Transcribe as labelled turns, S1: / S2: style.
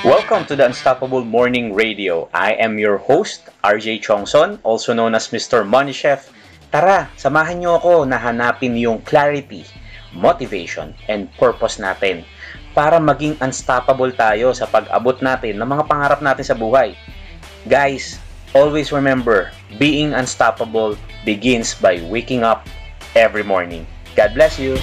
S1: Welcome to the Unstoppable Morning Radio. I am your host, RJ Chongson, also known as Mr. Money Chef. Tara, samahan niyo ako na hanapin yung clarity, motivation, and purpose natin para maging unstoppable tayo sa pag-abot natin ng mga pangarap natin sa buhay. Guys, always remember, being unstoppable begins by waking up every morning. God bless you!